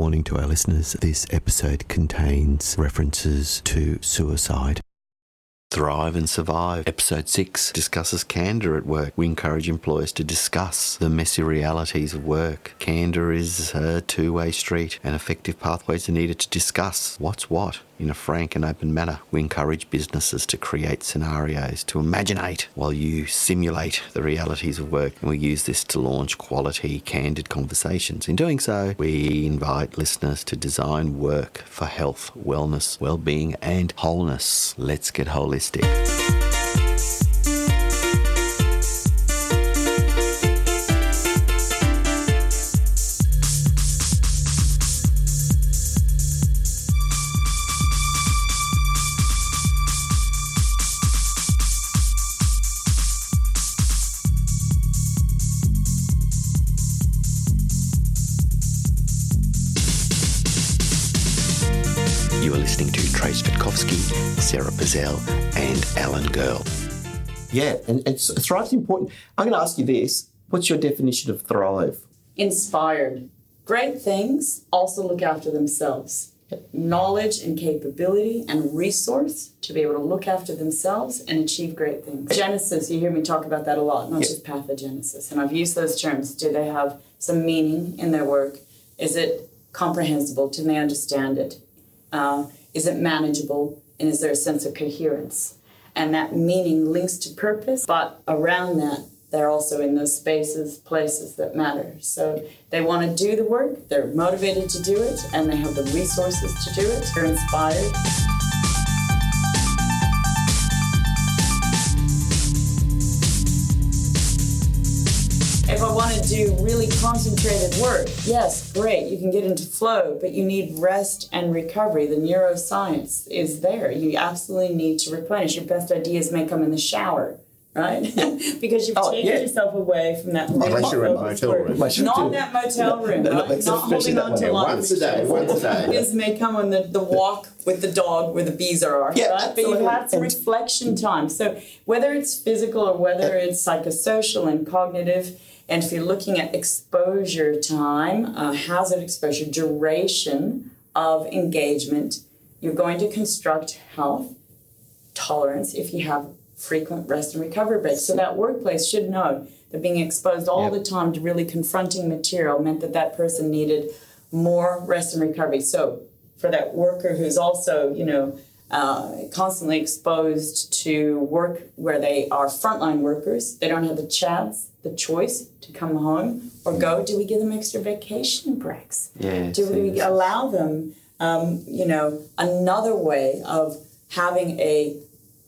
warning to our listeners this episode contains references to suicide. Thrive and Survive, Episode 6, discusses candour at work. We encourage employers to discuss the messy realities of work. Candour is a two way street, and effective pathways are needed to discuss what's what in a frank and open manner. We encourage businesses to create scenarios, to imaginate while you simulate the realities of work, and we use this to launch quality, candid conversations. In doing so, we invite listeners to design work for health, wellness, well being, and wholeness. Let's get holistic. Sarah Pazell, and Alan Girl. Yeah, and, and so thrive's important. I'm going to ask you this: What's your definition of thrive? inspired. Great things also look after themselves. Knowledge and capability and resource to be able to look after themselves and achieve great things. Genesis, you hear me talk about that a lot, not Yeah. just pathogenesis. And I've used those terms. Do they have some meaning in their work? Is it comprehensible? Do they understand it? Uh, is it manageable? And is there a sense of coherence? And that meaning links to purpose, but around that, they're also in those spaces, places that matter. So they want to do the work, they're motivated to do it, and they have the resources to do it. They're inspired. Do really concentrated work, yes, great, you can get into flow, but you need rest and recovery. The neuroscience is there. You absolutely need to replenish. Your best ideas may come in the shower, right? because you've Oh, taken yeah. yourself away from that. Unless you're in a motel room. Not doing- that motel room, No, no, right? Not holding on to Yeah, life. once a day, once a day. Ideas may come on the, the walk with the dog where the bees are, Yeah, right? But you've had some reflection time. So whether it's physical or whether it's psychosocial and cognitive, and if you're looking at exposure time, uh, hazard exposure, duration of engagement, you're going to construct health tolerance if you have frequent rest and recovery breaks. So that workplace should know that being exposed all Yep. the time to really confronting material meant that that person needed more rest and recovery. So for that worker who's also, you know, uh, constantly exposed to work where they are frontline workers, they don't have the chance, the choice to come home or go. Do we give them extra vacation breaks? Yeah, Do we allow them, um, you know, another way of having a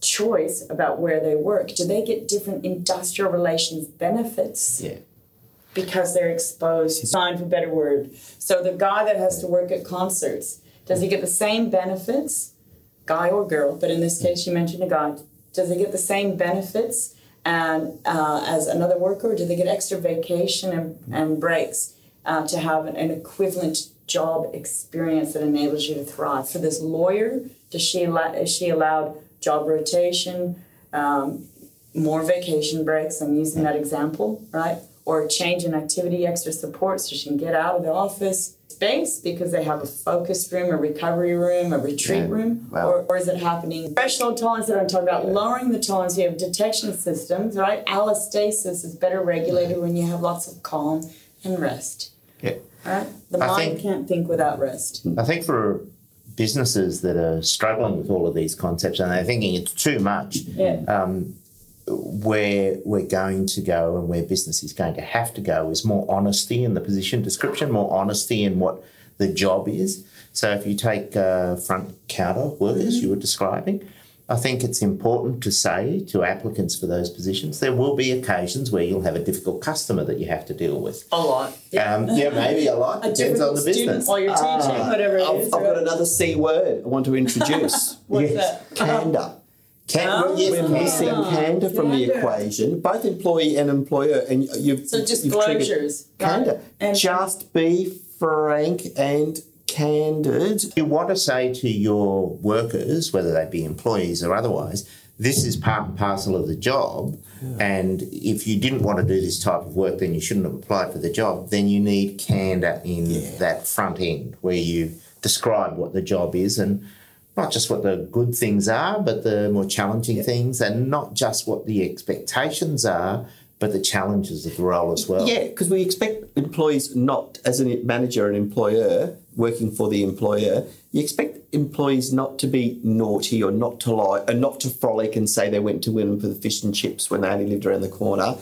choice about where they work? Do they get different industrial relations benefits? Yeah. because they're exposed. Sign for better word. So the guy that has to work at concerts, does he get the same benefits, guy or girl? But in this case, you mentioned a guy. Does he get the same benefits and uh, as another worker, or do they get extra vacation and, and breaks uh, to have an, an equivalent job experience that enables you to thrive? For this lawyer, does she allow, is she allowed job rotation? Um, more vacation breaks. I'm using that example, right? Or change in activity, extra support so she can get out of the office space because they have a focus room, a recovery room, a retreat Yeah. room, Wow. or, or is it happening? Professional tolerance that I'm talking about, lowering the tolerance. You have detection systems, right? Allostasis is better regulated when you have lots of calm and rest. Yeah. Right? The I mind think- can't think without rest. I think for businesses that are struggling with all of these concepts and they're thinking it's too much, Yeah. um, where we're going to go and where business is going to have to go is more honesty in the position description, more honesty in what the job is. So if you take uh, front counter workers you were describing, I think it's important to say to applicants for those positions there will be occasions where you'll have a difficult customer that you have to deal with. A lot. Um, yeah, maybe a lot. A Depends on the business. while you're teaching, Ah, whatever it I've, is, I've got another C word I want to introduce. What's Yes. that? Candour. Can, yes, We're missing candour from the equation, both employee and employer, and you've So you've triggered disclosures. Candour. And Just be frank and candid. you want to say to your workers, whether they be employees or otherwise, this is part and parcel of the job. And if you didn't want to do this type of work, then you shouldn't have applied for the job. Then you need candor in that front end where you describe what the job is and not just what the good things are, but the more challenging things, and not just what the expectations are, but the challenges of the role as well. Yeah, because we expect employees not, as a manager and employer working for the employer, you expect employees not to be naughty or not to lie and not to frolic and say they went to Wynnum for the fish and chips when they only lived around the corner.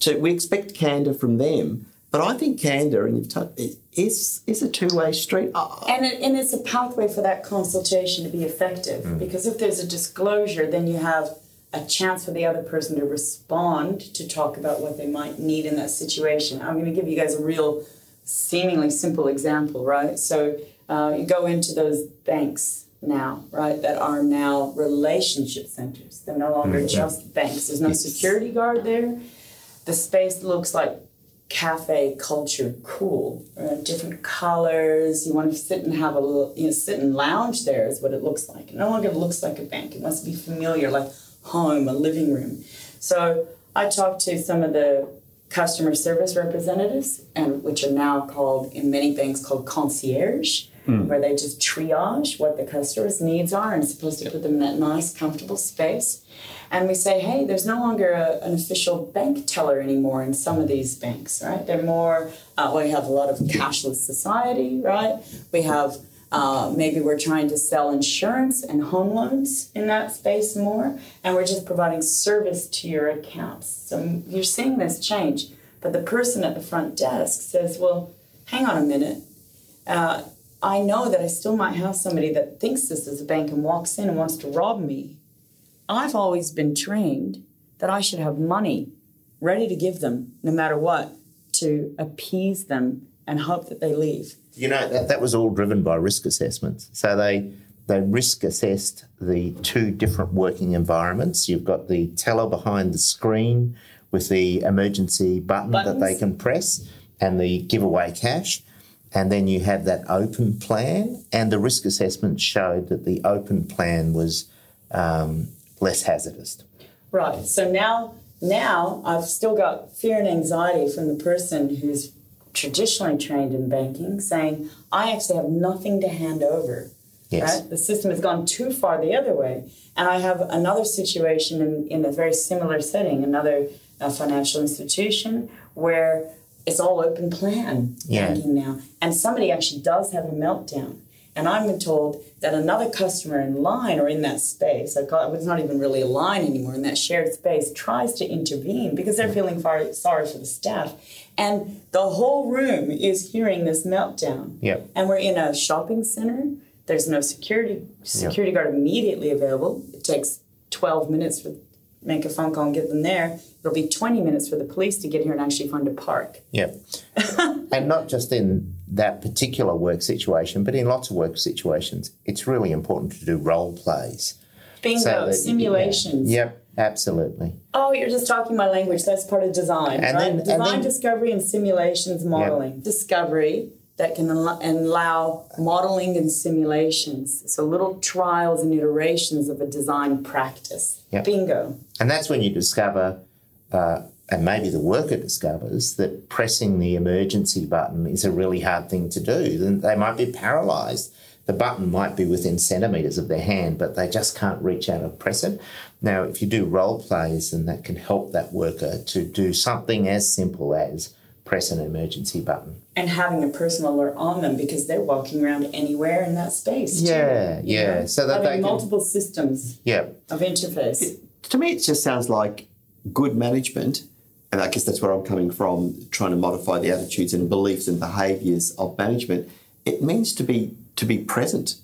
To, we expect candour from them. But I think candour, and you've touched, is is a two way street. Uh, And, it, and it's a pathway for that consultation to be effective because if there's a disclosure, then you have a chance for the other person to respond to talk about what they might need in that situation. I'm going to give you guys a real, seemingly simple example, right? So uh, you go into those banks now, right, that are now relationship centers. They're no longer just banks. There's no security guard there. The space looks like cafe culture cool uh, different colors. You want to sit and have a little you know sit and lounge there is what it looks like. No longer looks like a bank. It must be familiar like home a living room. So i talked to some of the customer service representatives and which are now called in many banks called concierge where they just triage what the customer's needs are and supposed to put them in that nice comfortable space and we say, hey, there's no longer a, an official bank teller anymore in some of these banks, right? They're more, uh, we have a lot of cashless society, right? We have, uh, maybe we're trying to sell insurance and home loans in that space more, and we're just providing service to your accounts. So you're seeing this change. But the person at the front desk says, well, hang on a minute. Uh, I know that I still might have somebody that thinks this is a bank and walks in and wants to rob me. I've always been trained that I should have money ready to give them no matter what to appease them and hope that they leave. You know, that, that was all driven by risk assessments. So they they risk assessed the two different working environments. You've got the teller behind the screen with the emergency button that they can press and the giveaway cash. And then you have that open plan, and the risk assessment showed that the open plan was um, less hazardous. Right. So now now I've still got fear and anxiety from the person who's traditionally trained in banking saying, I actually have nothing to hand over. Yes. Right? The system has gone too far the other way. And I have another situation in, in a very similar setting, another uh, financial institution where it's all open plan Yeah. banking now. And somebody actually does have a meltdown. And I'm been told that another customer in line or in that space, I call it, it's not even really a line anymore, in that shared space, tries to intervene because they're feeling far, sorry for the staff. And the whole room is hearing this meltdown. Yep. And we're in a shopping center. There's no security security guard immediately available. It takes 12 minutes for make a phone call and get them there. It'll be 20 minutes for the police to get here and actually find a park. Yep. and not just in that particular work situation, but in lots of work situations, it's really important to do role plays. Bingo, So that- simulations. yeah. Yep, absolutely. Oh, you're just talking my language. That's part of design, And right? then- and design, then- discovery, and simulations modeling. Discovery that can al- allow modeling and simulations. So little trials and iterations of a design practice. Yep. Bingo. And that's when you discover, uh, and maybe the worker discovers, that pressing the emergency button is a really hard thing to do. Then they might be paralysed. The button might be within centimetres of their hand, but they just can't reach out and press it. Now, if you do role plays, then that can help that worker to do something as simple as press an emergency button. And having a personal alert on them because they're walking around anywhere in that space. too, Yeah, you yeah. know? So that having they can- multiple systems Yeah, of interface. to me, it just sounds like good management. And I guess that's where I'm coming from, trying to modify the attitudes and beliefs and behaviours of management. It means to be to be present,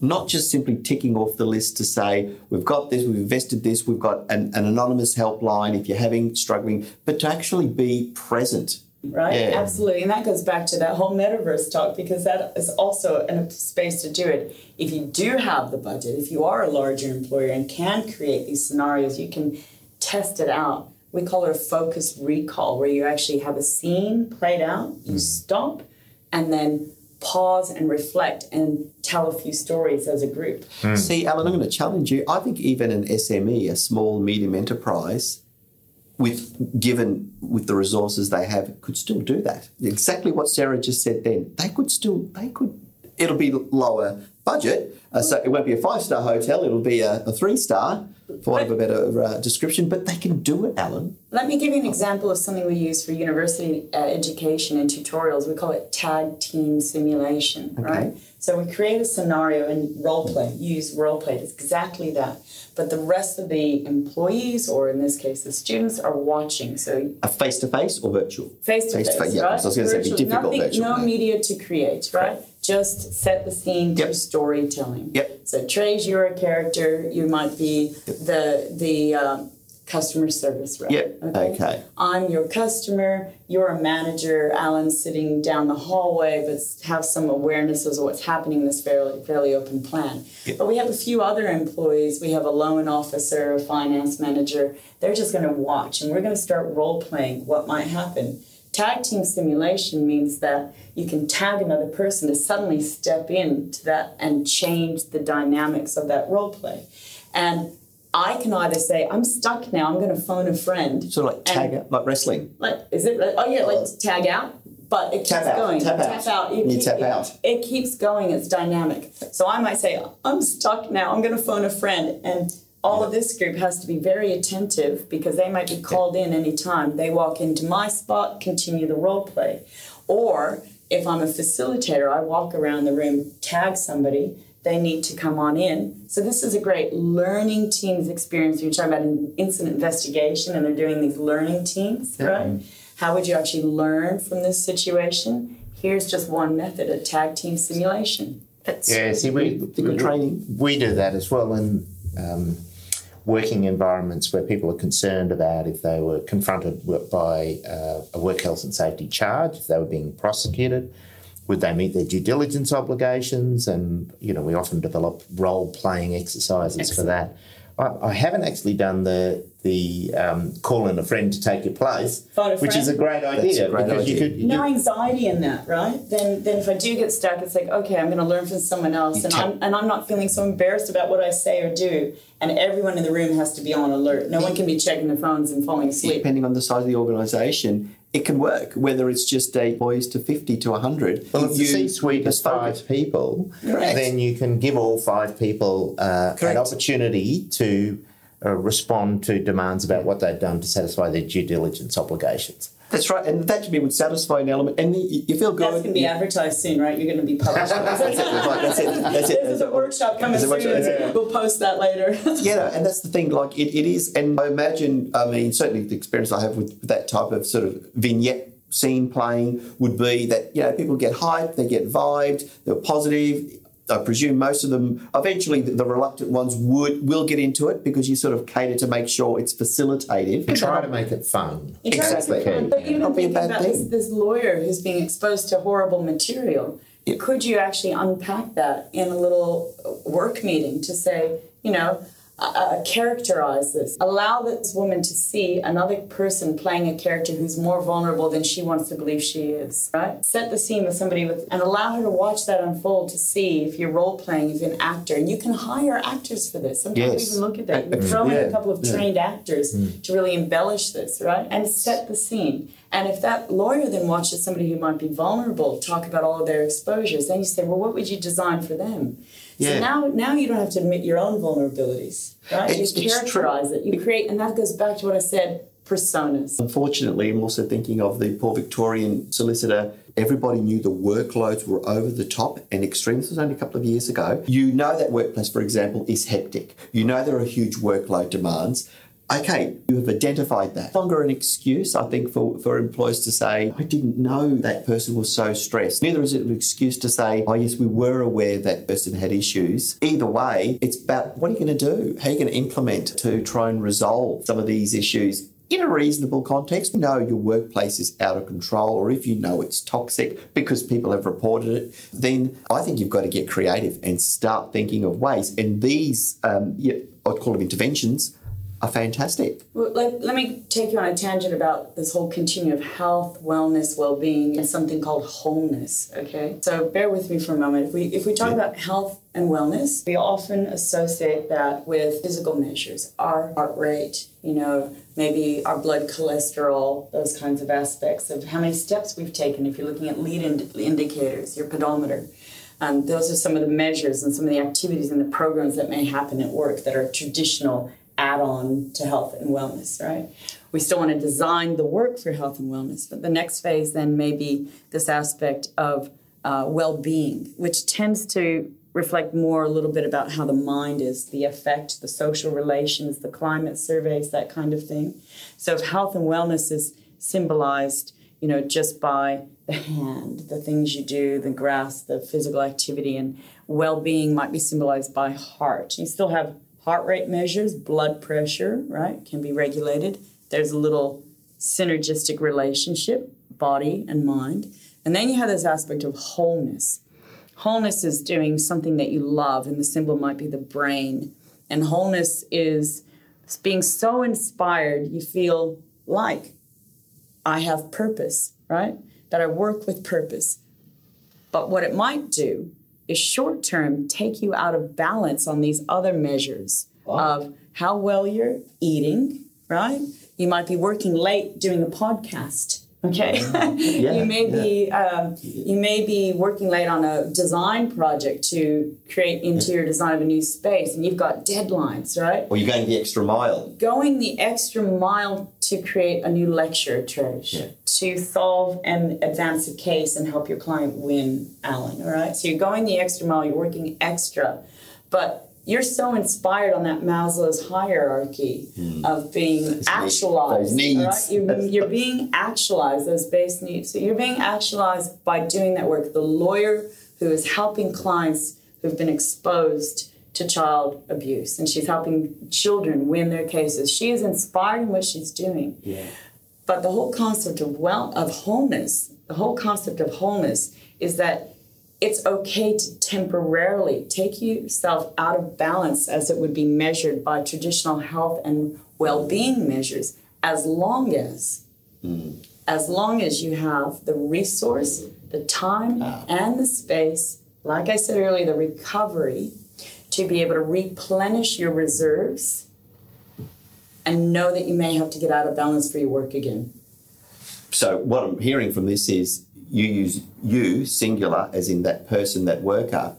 not just simply ticking off the list to say we've got this, we've invested this, we've got an, an anonymous helpline if you're having struggling, but to actually be present. right? Yeah. Absolutely. And that goes back to that whole metaverse talk because that is also a space to do it. If you do have the budget, if you are a larger employer and can create these scenarios, you can test it out. We call it a focused recall, where you actually have a scene played out, you stop, and then pause and reflect and tell a few stories as a group. See, Alan, I'm going to challenge you. I think even an SME, a small medium enterprise, with given with the resources they have, could still do that. Exactly what Sarah just said. Then they could still they could. It'll be lower budget, uh, so it won't be a five star hotel. It'll be a, a three star, for want of a better uh, description. But they can do it, Alan. Let me give you an example of something we use for university uh, education and tutorials. We call it tag team simulation, right? So we create a scenario and role play, use role play. It's exactly that. But the rest of the employees, or in this case the students, are watching. So A face to face or virtual? face to face, yeah, right? 'cause I was gonna say it'd be difficult nothing, virtual, No no. media to create, right? Just set the scene Yep. through storytelling. Yep. So Trish you're a character. You might be the the um, customer service rep. Yep. Okay. I'm your customer. You're a manager. Alan's sitting down the hallway, but have some awareness of what's happening in this fairly fairly open plan. Yep. But we have a few other employees. We have a loan officer, a finance manager. They're just going to watch, and we're going to start role playing what might happen. Tag team simulation means that you can tag another person to suddenly step into that and change the dynamics of that role play. And I can either say, I'm stuck now, I'm going to phone a friend. Sort of like tag out, like wrestling. Like, is it? Oh yeah, like tag out, but it keeps Tap out, going. tap out. It, You keep- tap it- out. It keeps going. It's dynamic. So I might say, I'm stuck now. I'm going to phone a friend, and all of this group has to be very attentive because they might be called in anytime. They walk into my spot, continue the role play, or if I'm a facilitator, I walk around the room, tag somebody. They need to come on in. So this is a great learning teams experience. You're talking about an incident investigation, and they're doing these learning teams, right? How would you actually learn from this situation? Here's just one method: a tag team simulation. It's, Yeah, see, we, Think of training. we do that as well in um, working environments where people are concerned about if they were confronted by uh, a work health and safety charge, if they were being prosecuted, would they meet their due diligence obligations? And, you know, we often develop role playing exercises for that. I, I haven't actually done the the um, call in a friend to take your place, Phone a which is a great idea great because you idea. could you no anxiety in that, right? Then, then if I do get stuck, it's like, okay, I'm going to learn from someone else, and tap- I'm and I'm not feeling so embarrassed about what I say or do. And everyone in the room has to be on alert. No one can be checking their phones and falling asleep. Depending on the size of the organisation, it can work. Whether it's just a boys to fifty to hundred. Well, if the C-suite is five people, Correct. then you can give all five people uh, an opportunity to uh, respond to demands about what they've done to satisfy their due diligence obligations. That's right, and that to me would satisfy an element, and you, you feel good. That's going to be advertised soon, right? You're going to be published. That's it. That's it. That's it. This is a workshop coming soon. workshop, that's it. We'll post that later. Yeah, and that's the thing. Like it, it is, and I imagine. I mean, certainly the experience I have with that type of sort of vignette scene playing would be that you know people get hyped, they get vibed, they're positive. I presume most of them, eventually, the, the reluctant ones would will get into it because you sort of cater to make sure it's facilitative. You Try to make it fun. You Exactly. fun, But even Not thinking about this, this lawyer who's being exposed to horrible material, could you actually unpack that in a little work meeting to say, you know, uh, characterize this, allow this woman to see another person playing a character who's more vulnerable than she wants to believe she is, right? Set the scene with somebody with, and allow her to watch that unfold to see if you're role playing, if you're an actor, and you can hire actors for this. Sometimes Yes. we even look at that. You can throw in a couple of trained actors to really embellish this, right? And set the scene. And if that lawyer then watches somebody who might be vulnerable talk about all of their exposures, then you say, well, what would you design for them? Yeah. So now, now you don't have to admit your own vulnerabilities, right? It's- you characterize it. You create, and that goes back to what I said: personas. Unfortunately, I'm also thinking of the poor Victorian solicitor. Everybody knew the workloads were over the top and extreme. This was only a couple of years ago. You know that workplace, for example, is hectic. You know there are huge workload demands. Okay, you have identified that. No longer an excuse, I think, for, for employers to say, I didn't know that person was so stressed. Neither is it an excuse to say, oh, yes, we were aware that person had issues. Either way, it's about what are you going to do? How are you going to implement to try and resolve some of these issues in a reasonable context, know your workplace is out of control, or if you know it's toxic because people have reported it, then I think you've got to get creative and start thinking of ways. And these, um, yeah, I'd call them interventions, are fantastic. Well, let, let me take you on a tangent about this whole continuum of health, wellness, well-being, and something called wholeness. Okay, so bear with me for a moment. If we if we talk about health and wellness, we often associate that with physical measures, our heart rate, you know, maybe our blood cholesterol, those kinds of aspects of how many steps we've taken. If you're looking at lead ind- indicators, your pedometer. Um, those are some of the measures and some of the activities and the programs that may happen at work that are traditional add on to health and wellness, right? We still want to design the work for health and wellness, but the next phase then may be this aspect of uh, well being, which tends to reflect more a little bit about how the mind is, the effect, the social relations, the climate surveys, that kind of thing. So if health and wellness is symbolized, you know, just by the hand, the things you do, the grass, the physical activity, and well-being might be symbolized by heart. You still have heart rate measures, blood pressure, right, can be regulated. There's a little synergistic relationship, body and mind. And then you have this aspect of wholeness. Wholeness is doing something that you love, and the symbol might be the brain. And wholeness is being so inspired, you feel like I have purpose, right? That I work with purpose. But what it might do is short term take you out of balance on these other measures wow. of how well you're eating, right? You might be working late doing a podcast. Okay, yeah, you may yeah. be um, you may be working late on a design project to create interior design of a new space, and you've got deadlines, right? Or you're going the extra mile. Going the extra mile to create a new lecture, Trish, yeah. to solve and advance a case and help your client win, Alan. All right. So you're going the extra mile, you're working extra, but you're so inspired on that Maslow's hierarchy mm. of being actualized. Needs. Right? You're, you're, being actualized, those base needs. So you're being actualized by doing that work. The lawyer who is helping clients who've been exposed to child abuse and she's helping children win their cases. She is inspired in what she's doing. Yeah. But the whole concept of well of wholeness, the whole concept of wholeness is that it's okay to temporarily take yourself out of balance as it would be measured by traditional health and well-being measures as long as mm. as long as you have the resource the time ah. and the space like i said earlier the recovery to be able to replenish your reserves and know that you may have to get out of balance for your work again so what i'm hearing from this is you use you singular as in that person, that worker.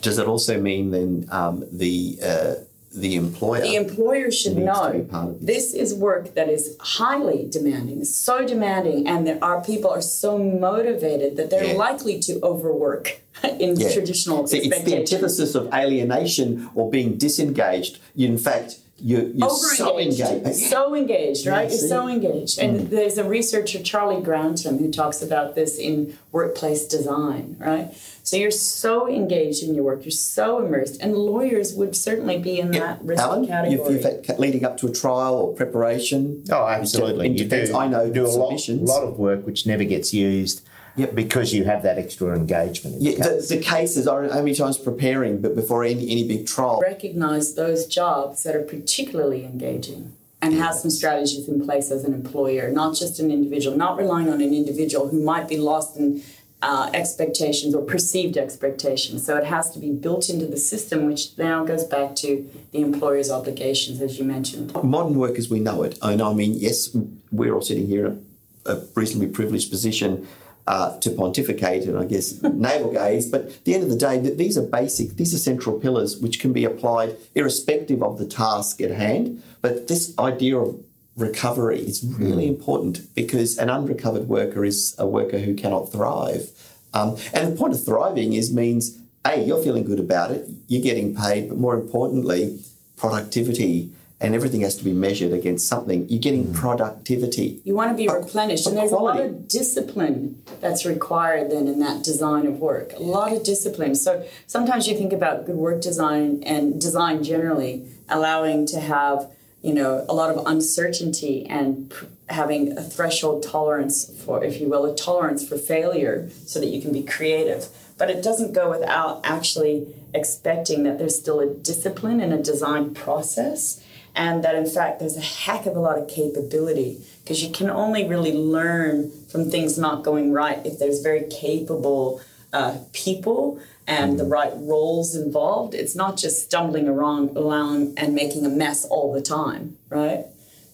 Does it also mean then um, the uh, the employer? The employer should know this. this. is work that is highly demanding, so demanding, and that our people are so motivated that they're yeah. likely to overwork in yeah. traditional. See, it's the antithesis of alienation or being disengaged. In fact you're, you're so engaged. So engaged, right? Yeah, you're so engaged. And mm. there's a researcher, Charlie Grantham, who talks about this in workplace design, right? So you're so engaged in your work, you're so immersed. And lawyers would certainly be in that risk Alan, category. You've, you've had, leading up to a trial or preparation. Oh, absolutely. you do, I know you do a lot, lot of work which never gets used Yep. Because you have that extra engagement. yeah, the, the, cases, I don't how many times preparing, but before any, any big trial. Recognise those jobs that are particularly engaging and have some strategies in place as an employer, not just an individual, not relying on an individual who might be lost in uh, expectations or perceived expectations. So it has to be built into the system, which now goes back to the employer's obligations, as you mentioned. Modern work as we know it, and I mean, yes, we're all sitting here in a reasonably privileged position uh, to pontificate and I guess navel gaze. But at the end of the day, these are basic, these are central pillars which can be applied irrespective of the task at hand. But this idea of recovery is really mm. important because an unrecovered worker is a worker who cannot thrive. Um, and the point of thriving is means a you're feeling good about it, you're getting paid, but more importantly, productivity and everything has to be measured against something. You're getting mm. productivity. You want to be replenished, and there's quality. a lot of discipline that's required then in that design of work. A lot of discipline. So sometimes you think about good work design and design generally allowing to have you know a lot of uncertainty and pr- having a threshold tolerance for, if you will, a tolerance for failure, so that you can be creative. But it doesn't go without actually expecting that there's still a discipline and a design process and that in fact there's a heck of a lot of capability because you can only really learn from things not going right if there's very capable uh, people and the right roles involved. It's not just stumbling around, around and making a mess all the time, right?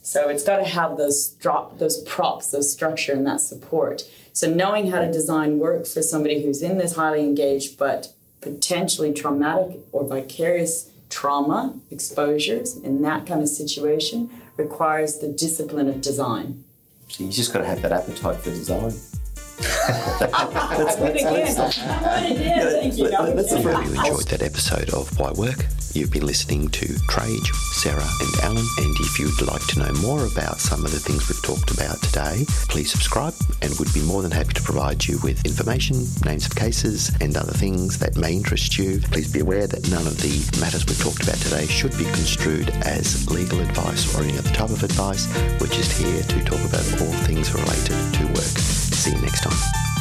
So it's got to have those drop, those props, those structure, and that support. So knowing how to design work for somebody who's in this highly engaged but potentially traumatic or vicarious trauma exposures in that kind of situation requires the discipline of design. So you just got to have that appetite for design. I win again. I win again. Thank you. Let- let's- I hope you enjoyed that episode of Why Work. You've been listening to Trish, Sarah, and Alan. And if you'd like to know more about some of the things we've talked about today, please subscribe and we'd be more than happy to provide you with information, names of cases, and other things that may interest you. Please be aware that none of the matters we've talked about today should be construed as legal advice or any other type of advice. We're just here to talk about all things related to work. See you next time.